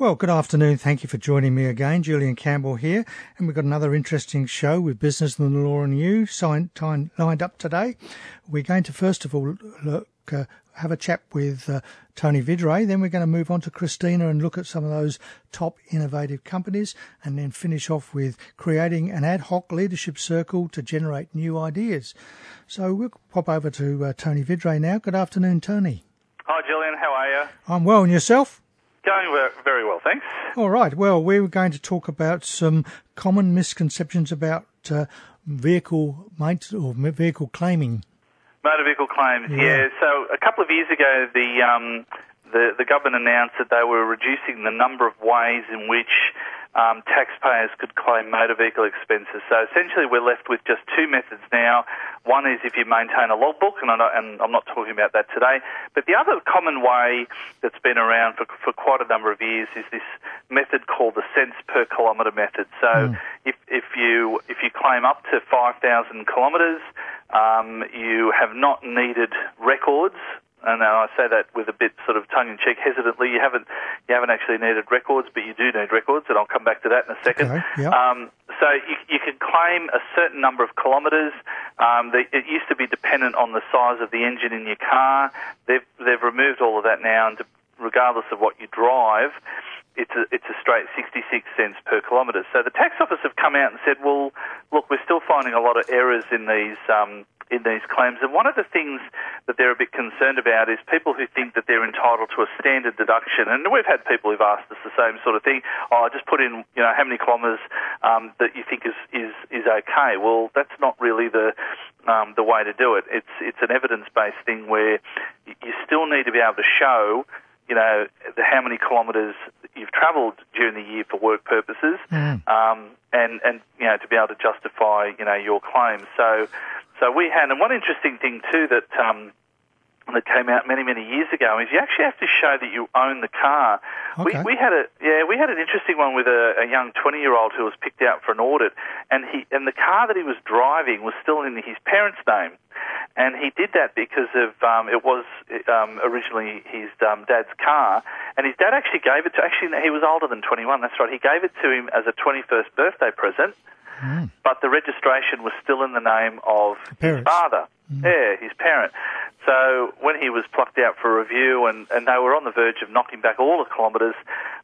Well, good afternoon. Thank you for joining me again. Julian Campbell here. And we've got another interesting show with Business and the Law and You lined up today. We're going to first of all look, uh, have a chat with uh, Tony Vidray. Then we're going to move on to Christina and look at some of those top innovative companies and then finish off with creating an ad hoc leadership circle to generate new ideas. So we'll pop over to uh, Tony Vidray now. Good afternoon, Tony. Hi, Julian. How are you? I'm well. And yourself? Going very well, thanks. All right. Well, we're going to talk about some common misconceptions about uh, vehicle maintenance or vehicle claiming. Motor vehicle claims, yeah. yeah. So a couple of years ago, the, um, the the government announced that they were reducing the number of ways in which um, taxpayers could claim motor vehicle expenses. So essentially, we're left with just two methods now. One is if you maintain a logbook, and, and I'm not talking about that today. But the other common way that's been around for, for quite a number of years is this method called the cents per kilometre method. So mm. if, if you if you claim up to 5,000 kilometres, um, you have not needed records and I say that with a bit sort of tongue in cheek, hesitantly. You haven't you haven't actually needed records, but you do need records, and I'll come back to that in a second. Okay, yep. um, so you, you can claim a certain number of kilometres. Um, it used to be dependent on the size of the engine in your car. They've they've removed all of that now, and regardless of what you drive, it's a, it's a straight 66 cents per kilometre. So the tax office have come out and said, well, look, we're still finding a lot of errors in these um, in these claims. And one of the things that they're a bit concerned about is people who think that they're entitled to a standard deduction. And we've had people who've asked us the same sort of thing. Oh, just put in, you know, how many kilometres um, that you think is, is, is okay. Well, that's not really the um, the way to do it. It's it's an evidence based thing where you still need to be able to show you know, the, how many kilometres you've travelled during the year for work purposes, mm. um, and and you know to be able to justify you know your claim. So so we had, and one interesting thing too that um, that came out many many years ago is you actually have to show that you own the car. Okay. We, we had a yeah we had an interesting one with a, a young twenty year old who was picked out for an audit, and he and the car that he was driving was still in his parents' name. And he did that because of um, it was um, originally his um, dad's car, and his dad actually gave it to. Actually, he was older than 21. That's right. He gave it to him as a 21st birthday present, Mm. but the registration was still in the name of his father. Mm. Yeah, his parent. So when he was plucked out for review, and, and they were on the verge of knocking back all the kilometres,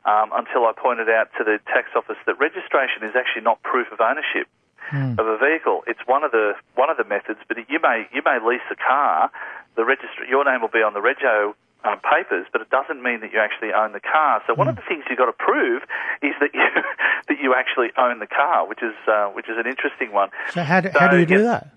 um, until I pointed out to the tax office that registration is actually not proof of ownership Mm. of a vehicle. It's one of the one of the methods, but you may you may lease a car. The registry, your name will be on the rego um, papers, but it doesn't mean that you actually own the car. So one of the things you've got to prove is that you that you actually own the car, which is uh, which is an interesting one. So how do, how do you do that?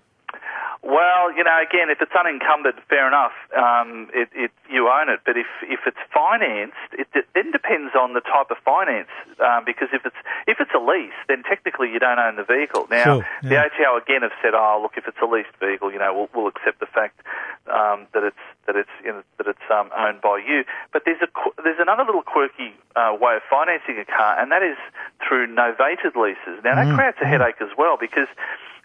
Well, you know, again, if it's unencumbered, fair enough, um, it, it, you own it. But if, if it's financed, it, it then depends on the type of finance. Um, because if it's if it's a lease, then technically you don't own the vehicle. Now, Sure, the. ATO again have said, oh, look, if it's a leased vehicle, you know, we'll, we'll accept the fact um, that it's that it's you know, that it's um, owned by you. But there's a there's another little quirky uh, way of financing a car, and that is through novated leases. Now that Mm, creates a mm. headache as well because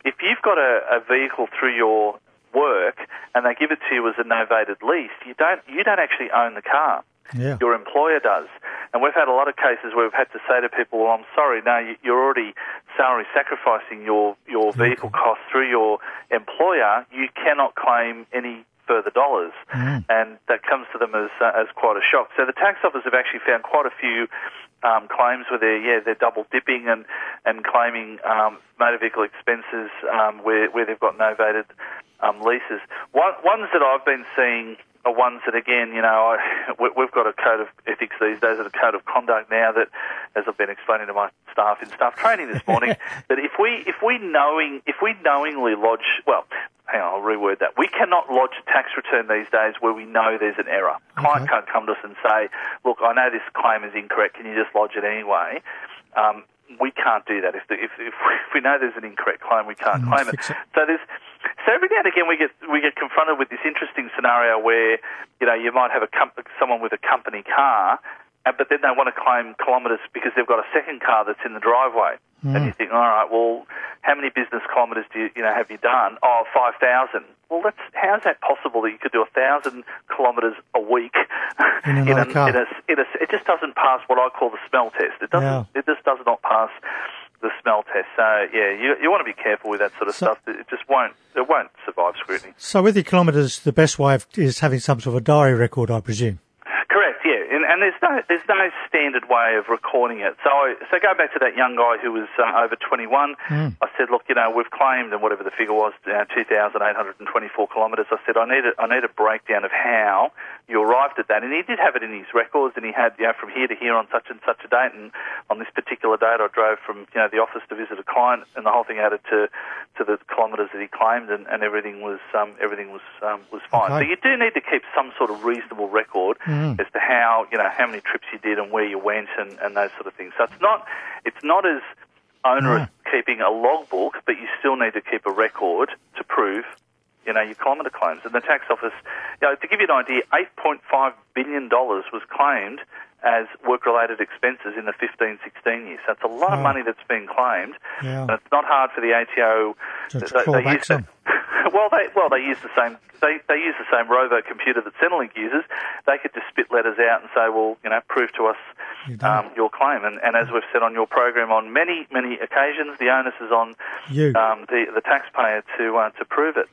if you've got a, a vehicle through your work and they give it to you as a novated lease, you don't you don't actually own the car. Yeah. Your employer does. And we've had a lot of cases where we've had to say to people, well, I'm sorry, no, you- you're already salary sacrificing your, your vehicle costs through your employer. You cannot claim any further dollars. Mm. And that comes to them as, uh, as quite a shock. So the tax office have actually found quite a few um, claims where they're, yeah, they're double dipping and, and claiming um, motor vehicle expenses um, where, where they've got novated um, leases. One, ones that I've been seeing are ones that, again, you know, I, we- we've got a code of ethics these days and a code of conduct now that, as I've been explaining to my staff in staff training this morning, that if we if we knowing if we knowingly lodge, well, hang on, I'll reword that. We cannot lodge a tax return these days where we know there's an error. Client can't come to us and say, look, I know this claim is incorrect. Can you just lodge it anyway? Um, we can't do that. If, the, if, if, we, if we know there's an incorrect claim, we can't Mm, claim it. it. So there's so every now and again we get we get confronted with this interesting scenario where you know you might have a com- someone with a company car uh, but then they want to claim kilometres because they've got a second car that's in the driveway. Mm. And you think, all right, well, how many business kilometres do you, you know have you done? Oh, five thousand. Well, that's how's that possible that you could do a thousand kilometres a week In another a, car. in a, in a, it just doesn't pass what I call the smell test. It doesn't. Yeah. It just does not pass the smell test. So yeah, you you want to be careful with that sort of So- stuff. It just won't. It won't survive scrutiny. So with your kilometres, the best way of, is having some sort of a diary record, I presume. Correct, yeah, and, and there's no there's no standard way of recording it. So I, so go back to that young guy who was uh, over 21. Mm. I said, look, you know, we've claimed and whatever the figure was, uh, 2,824 kilometres. I said, I need a, I need a breakdown of how you arrived at that, and he did have it in his records, and he had you know from here to here on such and such a date, and on this particular date I drove from you know the office to visit a client, and the whole thing added to to the kilometres that he claimed, and, and everything was um, everything was um, was fine. Okay. So you do need to keep some sort of reasonable record Mm. as to how you know how many trips you did and where you went and, and those sort of things. So it's not it's not as onerous mm. keeping a logbook, but you still need to keep a record to prove you know your kilometre claims. And the tax office, you know, to give you an idea, eight point five billion dollars was claimed as work-related expenses in the 15-16 years. So it's a lot Wow. of money that's been claimed. Yeah. And it's not hard for the ATO. To they- they back use the- some. Well, they well they use the same they they use the same robo computer that Centrelink uses. They could just spit letters out and say, well, you know, prove to us um, your claim. And, and as we've said on your program on many many occasions, the onus is on You. um, the the taxpayer to uh, to prove it.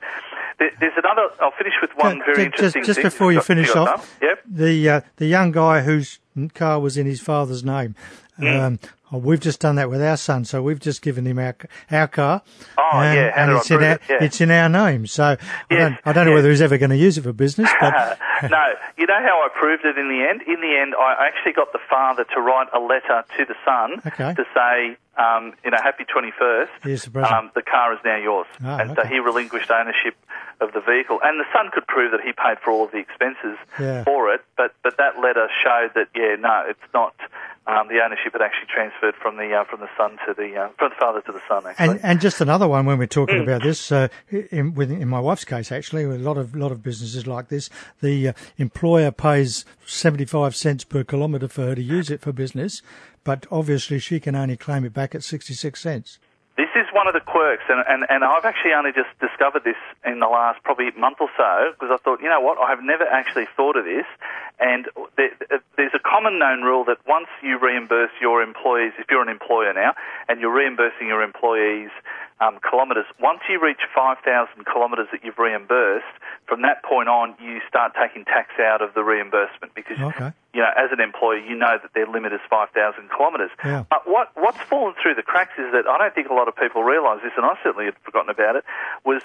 There, there's another. I'll finish with one very interesting. just, just thing. before you Got- finish off? Yep. the uh, the young guy whose car was in his father's name. Mm. Um, oh, we've just done that with our son, so we've just given him our our car. Oh, and, yeah, and it's in our it? Yeah. it's in our name. So I don't I don't know whether he's ever going to use it for business, but no, you know how I proved it in the end? In the end, I actually got the father to write a letter to the son Okay. to say, um, you know, happy 21st. Here's the present. Um, the car is now yours. Ah, and so he relinquished ownership of the vehicle. And the son could prove that he paid for all of the expenses Yeah. for it, but, but that letter showed that, yeah, no, it's not. Um, the ownership had actually transferred from the uh, from the son to the uh, from the father to the son. Actually, And, and just another one when we're talking Mm. about this, uh, in, with, in my wife's case, actually, a lot of lot of businesses like this, the uh, employer pays seventy five cents per kilometre for her to use it for business, but obviously she can only claim it back at sixty six cents. This is one of the quirks, and, and, and I've actually only just discovered this in the last probably month or so because I thought, you know what, I have never actually thought of this. And there, there's a common known rule that once you reimburse your employees, if you're an employer now, and you're reimbursing your employees um, kilometres, once you reach 5,000 kilometres that you've reimbursed, from that point on, you start taking tax out of the reimbursement because Okay. you know, as an employer, you know that their limit is 5,000 kilometres. Yeah. But what, what's fallen through the cracks is that I don't think a lot of people realise this, and I certainly had forgotten about it, was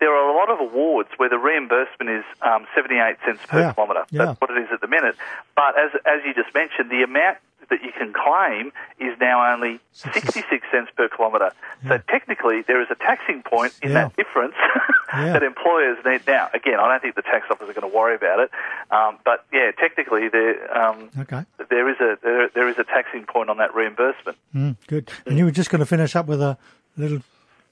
there are a lot of awards where the reimbursement is um, 78 cents per Yeah. kilometre. Yeah. That's what it is at the minute. But as, as you just mentioned, the amount that you can claim is now only 66 cents per kilometre. So technically, there is a taxing point in Yeah. that difference Yeah. that employers need. Now, again, I don't think the tax office are going to worry about it, um, but yeah, technically, there um, Okay, there is a there, there is a taxing point on that reimbursement. mm, good. And you were just going to finish up with a little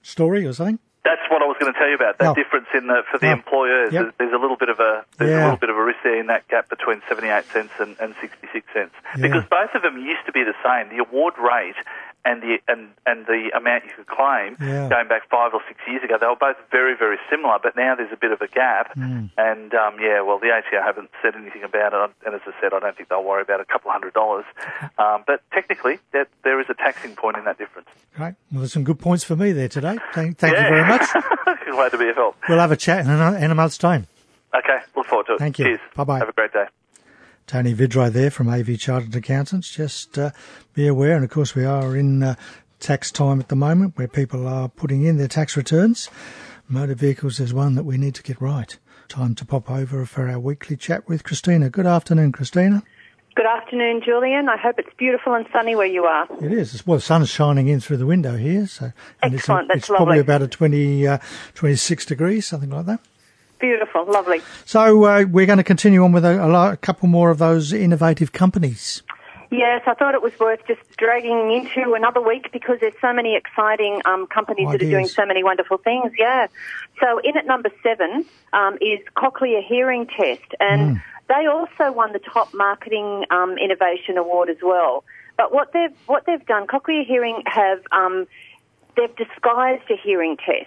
story or something? That's what I was going to tell you about. That Oh. difference in the for the Oh. employers. Yep. There's, there's a little bit of a there's Yeah. a little bit of a risk there in that gap between 78 cents and, and 66 cents Yeah. because both of them used to be the same. The award rate and the and and the amount you could claim Yeah. going back five or six years ago, they were both very very similar. But now there's a bit of a gap, Mm. and um, yeah, well the ATO haven't said anything about it. And as I said, I don't think they'll worry about a couple hundred dollars. Um, but technically, that, there is a taxing point in that difference. Right. Well, there's some good points for me there today. Thank, thank you very much. Glad to be of help. We'll have a chat in a, in a month's time. Okay, look forward to it. Thank you. Cheers. Bye-bye. Have a great day. Tony Vidray there from AV Chartered Accountants. Just uh, be aware, and of course we are in uh, tax time at the moment where people are putting in their tax returns. Motor vehicles is one that we need to get right. Time to pop over for our weekly chat with Christina. Good afternoon, Christina. Good afternoon, Julian. I hope it's beautiful and sunny where you are. It is. Well, the sun's shining in through the window here, so and Excellent, it's, that's it's probably about a 20, uh, 26 degrees, something like that. Beautiful, lovely. So uh, we're going to continue on with a, a, couple more of those innovative companies. Yes, I thought it was worth just dragging into another week because there's so many exciting um, companies that are doing so many wonderful things. Yeah. So in at number seven um, is cochlear hearing test, and they also won the top marketing um, innovation award as well. But what they've what they've done, Cochlear Hearing have um, they've disguised a hearing test.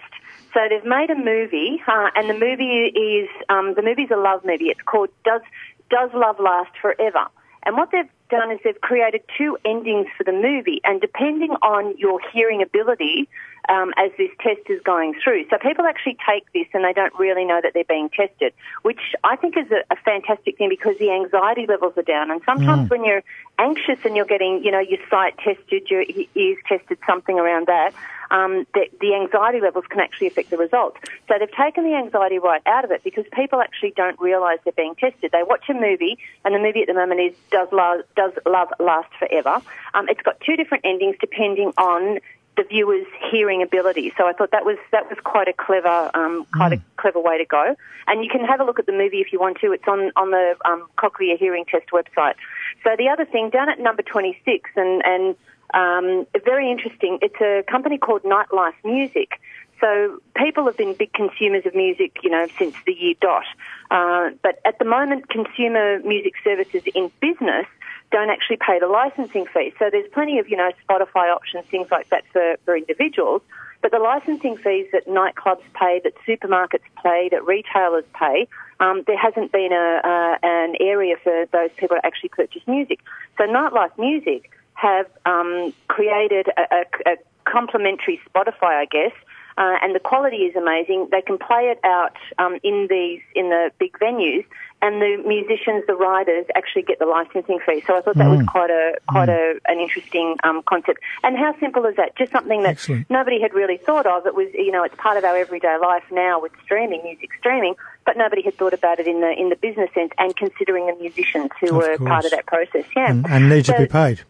So they've made a movie, uh, and the movie is um, the movie's a love movie. It's called Does Does Love Last Forever? And what they've done is they've created two endings for the movie, and depending on your hearing ability, um, as this test is going through. So people actually take this and they don't really know that they're being tested, which I think is a, a fantastic thing because the anxiety levels are down. And sometimes mm. when you're anxious and you're getting, you know, your sight tested, your ears tested, something around that, um, the, the anxiety levels can actually affect the results. So they've taken the anxiety right out of it because people actually don't realise they're being tested. They watch a movie, and the movie at the moment is Does Love, Does Love Last Forever? Um, it's got two different endings depending on the viewer's hearing ability. So I thought that was that was quite a clever, um, quite mm. a clever way to go. And you can have a look at the movie if you want to. It's on on the um, Cochlear Hearing Test website. So the other thing down at number twenty six, and and um, very interesting. It's a company called Nightlife Music. So people have been big consumers of music, you know, since the year dot. Uh, but at the moment, consumer music services in business don't actually pay the licensing fee. So there's plenty of, you know, Spotify options, things like that for, for individuals. But the licensing fees that nightclubs pay, that supermarkets pay, that retailers pay, um, there hasn't been a, uh, an area for those people to actually purchase music. So Nightlife Music have um, created a, a, a complementary Spotify, I guess, uh, and the quality is amazing. They can play it out um, in these in the big venues, and the musicians, the writers, actually get the licensing fee. So I thought that mm. was quite a quite mm. a an interesting um, concept. And how simple is that? Just something that Excellent. nobody had really thought of. It was you know it's part of our everyday life now with streaming, music streaming, but nobody had thought about it in the in the business sense and considering the musicians who of were course. part of that process. Yeah, and, and need so, to be paid.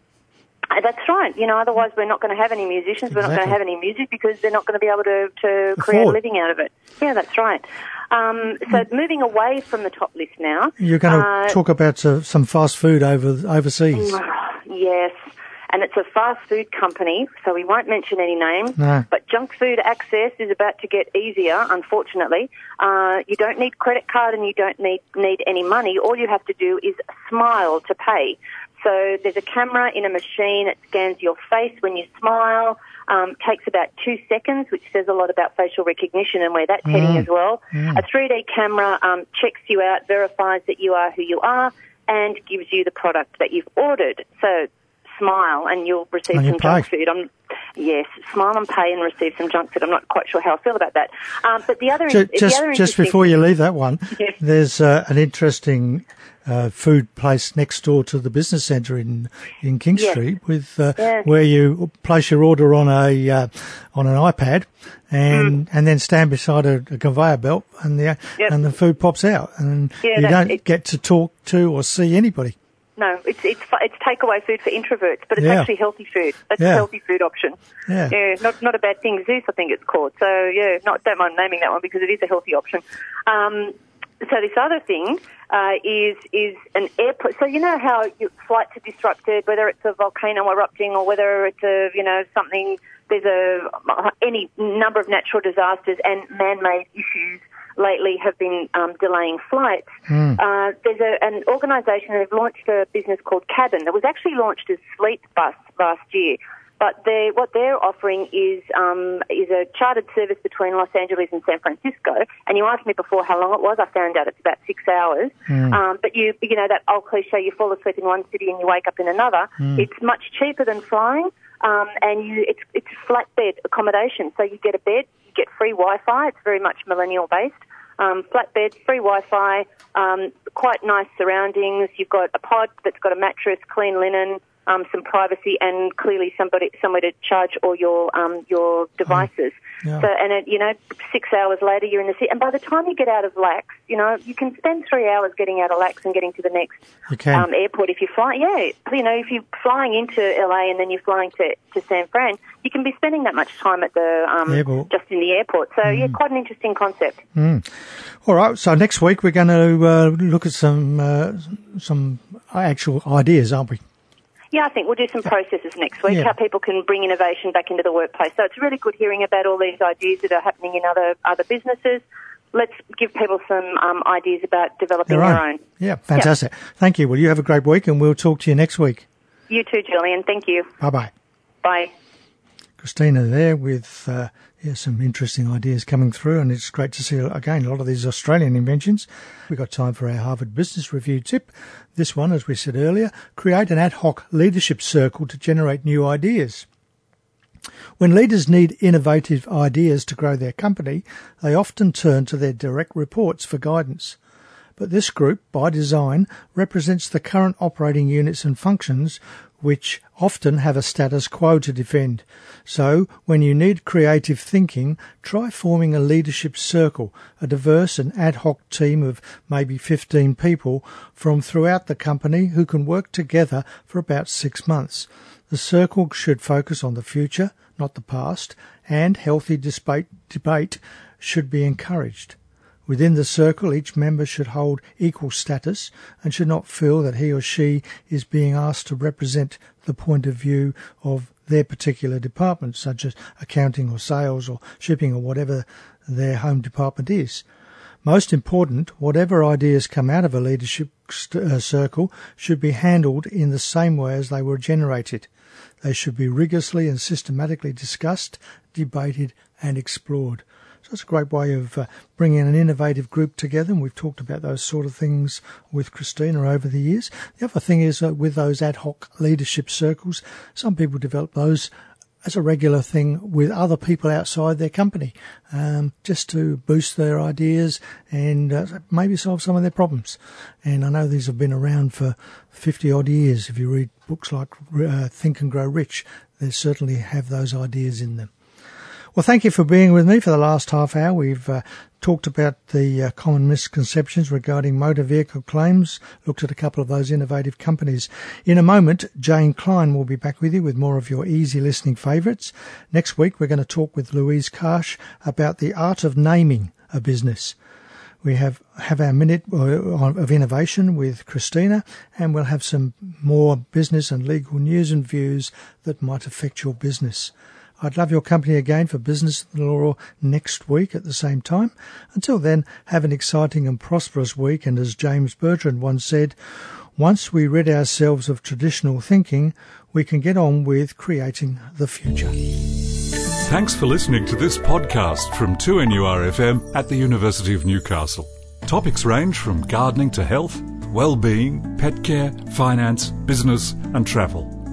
Uh, that's right. You know, otherwise we're not going to have any musicians. Exactly. We're not going to have any music because they're not going to be able to, to create a living out of it. Yeah, that's right. Um, so mm. moving away from the top list now. You're going to uh, talk about uh, some fast food over overseas. Yes. And it's a fast food company, so we won't mention any names. No. But junk food access is about to get easier, unfortunately. Uh, you don't need credit card and you don't need, need any money. All you have to do is smile to pay. So there's a camera in a machine. It scans your face when you smile. Um, takes about two seconds, which says a lot about facial recognition and where that's mm. heading as well. Mm. A 3D camera um, checks you out, verifies that you are who you are, and gives you the product that you've ordered. So smile and you'll receive some junk food. I'm, yes, smile and pay and receive some junk food. I'm not quite sure how I feel about that. Um, but the other, just, the other just before you leave that one, yes. there's uh, an interesting uh, food place next door to the business centre in in King yes. Street, with uh, yeah. where you place your order on a uh, on an iPad, and mm. and then stand beside a, a conveyor belt, and the yep. and the food pops out, and yeah, you don't get to talk to or see anybody. No, it's it's it's takeaway food for introverts, but it's yeah. actually healthy food. It's yeah. a healthy food option. Yeah. yeah, not not a bad thing. Zeus, I think it's called. So yeah, not don't mind naming that one because it is a healthy option. Um, so this other thing uh, is is an airport. So you know how flights are disrupted, whether it's a volcano erupting or whether it's a you know something. There's a any number of natural disasters and man-made issues lately have been um, delaying flights. Mm. Uh, there's a, an organisation that have launched a business called Cabin that was actually launched as Sleep Bus last year. But they, what they're offering is um, is a chartered service between Los Angeles and San Francisco. And you asked me before how long it was. I found out it's about six hours. Mm. Um, but you you know that old cliche: you fall asleep in one city and you wake up in another. Mm. It's much cheaper than flying, um, and you it's it's flatbed accommodation. So you get a bed, get free Wi-Fi. It's very much millennial based. Um, flatbed, free Wi-Fi, um, quite nice surroundings. You've got a pod that's got a mattress, clean linen, um, some privacy, and clearly somebody somewhere to charge all your um, your devices. Yeah. So, and it, you know, six hours later you're in the city, and by the time you get out of Lax, you know, you can spend three hours getting out of Lax and getting to the next um, airport. If you're flying, yeah, you know, if you're flying into LA and then you're flying to to San Fran, you can be spending that much time at the um, just in the airport. So, mm. yeah, quite an interesting concept. Mm. All right. So next week we're going to uh, look at some uh, some actual ideas, aren't we? Yeah, I think we'll do some processes next week, yeah. how people can bring innovation back into the workplace. So it's really good hearing about all these ideas that are happening in other other businesses. let's give people some um, ideas about developing their, their own. Yeah, fantastic. Yep. Thank you. Well, you have a great week, and we'll talk to you next week. You too, Julian. Thank you. Bye bye bye. Christina there with uh, yeah, some interesting ideas coming through, and it's great to see again a lot of these Australian inventions. We've got time for our Harvard Business Review tip. This one, as we said earlier, create an ad hoc leadership circle to generate new ideas. When leaders need innovative ideas to grow their company, they often turn to their direct reports for guidance. But this group, by design, represents the current operating units and functions which often have a status quo to defend. So, when you need creative thinking, try forming a leadership circle, a diverse and ad hoc team of maybe 15 people from throughout the company who can work together for about six months. The circle should focus on the future, not the past, and healthy debate should be encouraged. Within the circle, each member should hold equal status and should not feel that he or she is being asked to represent the point of view of their particular department, such as accounting or sales or shipping or whatever their home department is. Most important, whatever ideas come out of a leadership uh, circle should be handled in the same way as they were generated. They should be rigorously and systematically discussed, debated and explored. So it's a great way of uh, bringing an innovative group together, and we've talked about those sort of things with Christina over the years. The other thing is uh, with those ad hoc leadership circles, some people develop those as a regular thing with other people outside their company, um, just to boost their ideas and uh, maybe solve some of their problems. And I know these have been around for 50 odd years. If you read books like uh, Think and Grow Rich, they certainly have those ideas in them. Well, thank you for being with me for the last half hour. We've uh, talked about the uh, common misconceptions regarding motor vehicle claims, looked at a couple of those innovative companies. In a moment, Jane Klein will be back with you with more of your easy listening favourites. Next week, we're going to talk with Louise Karsh about the art of naming a business. We have, have our minute uh, of innovation with Christina, and we'll have some more business and legal news and views that might affect your business. I'd love your company again for Business in the Law next week at the same time. Until then, have an exciting and prosperous week. And as James Bertrand once said, once we rid ourselves of traditional thinking, we can get on with creating the future. Thanks for listening to this podcast from 2NURFM at the University of Newcastle. Topics range from gardening to health, well-being, pet care, finance, business and travel.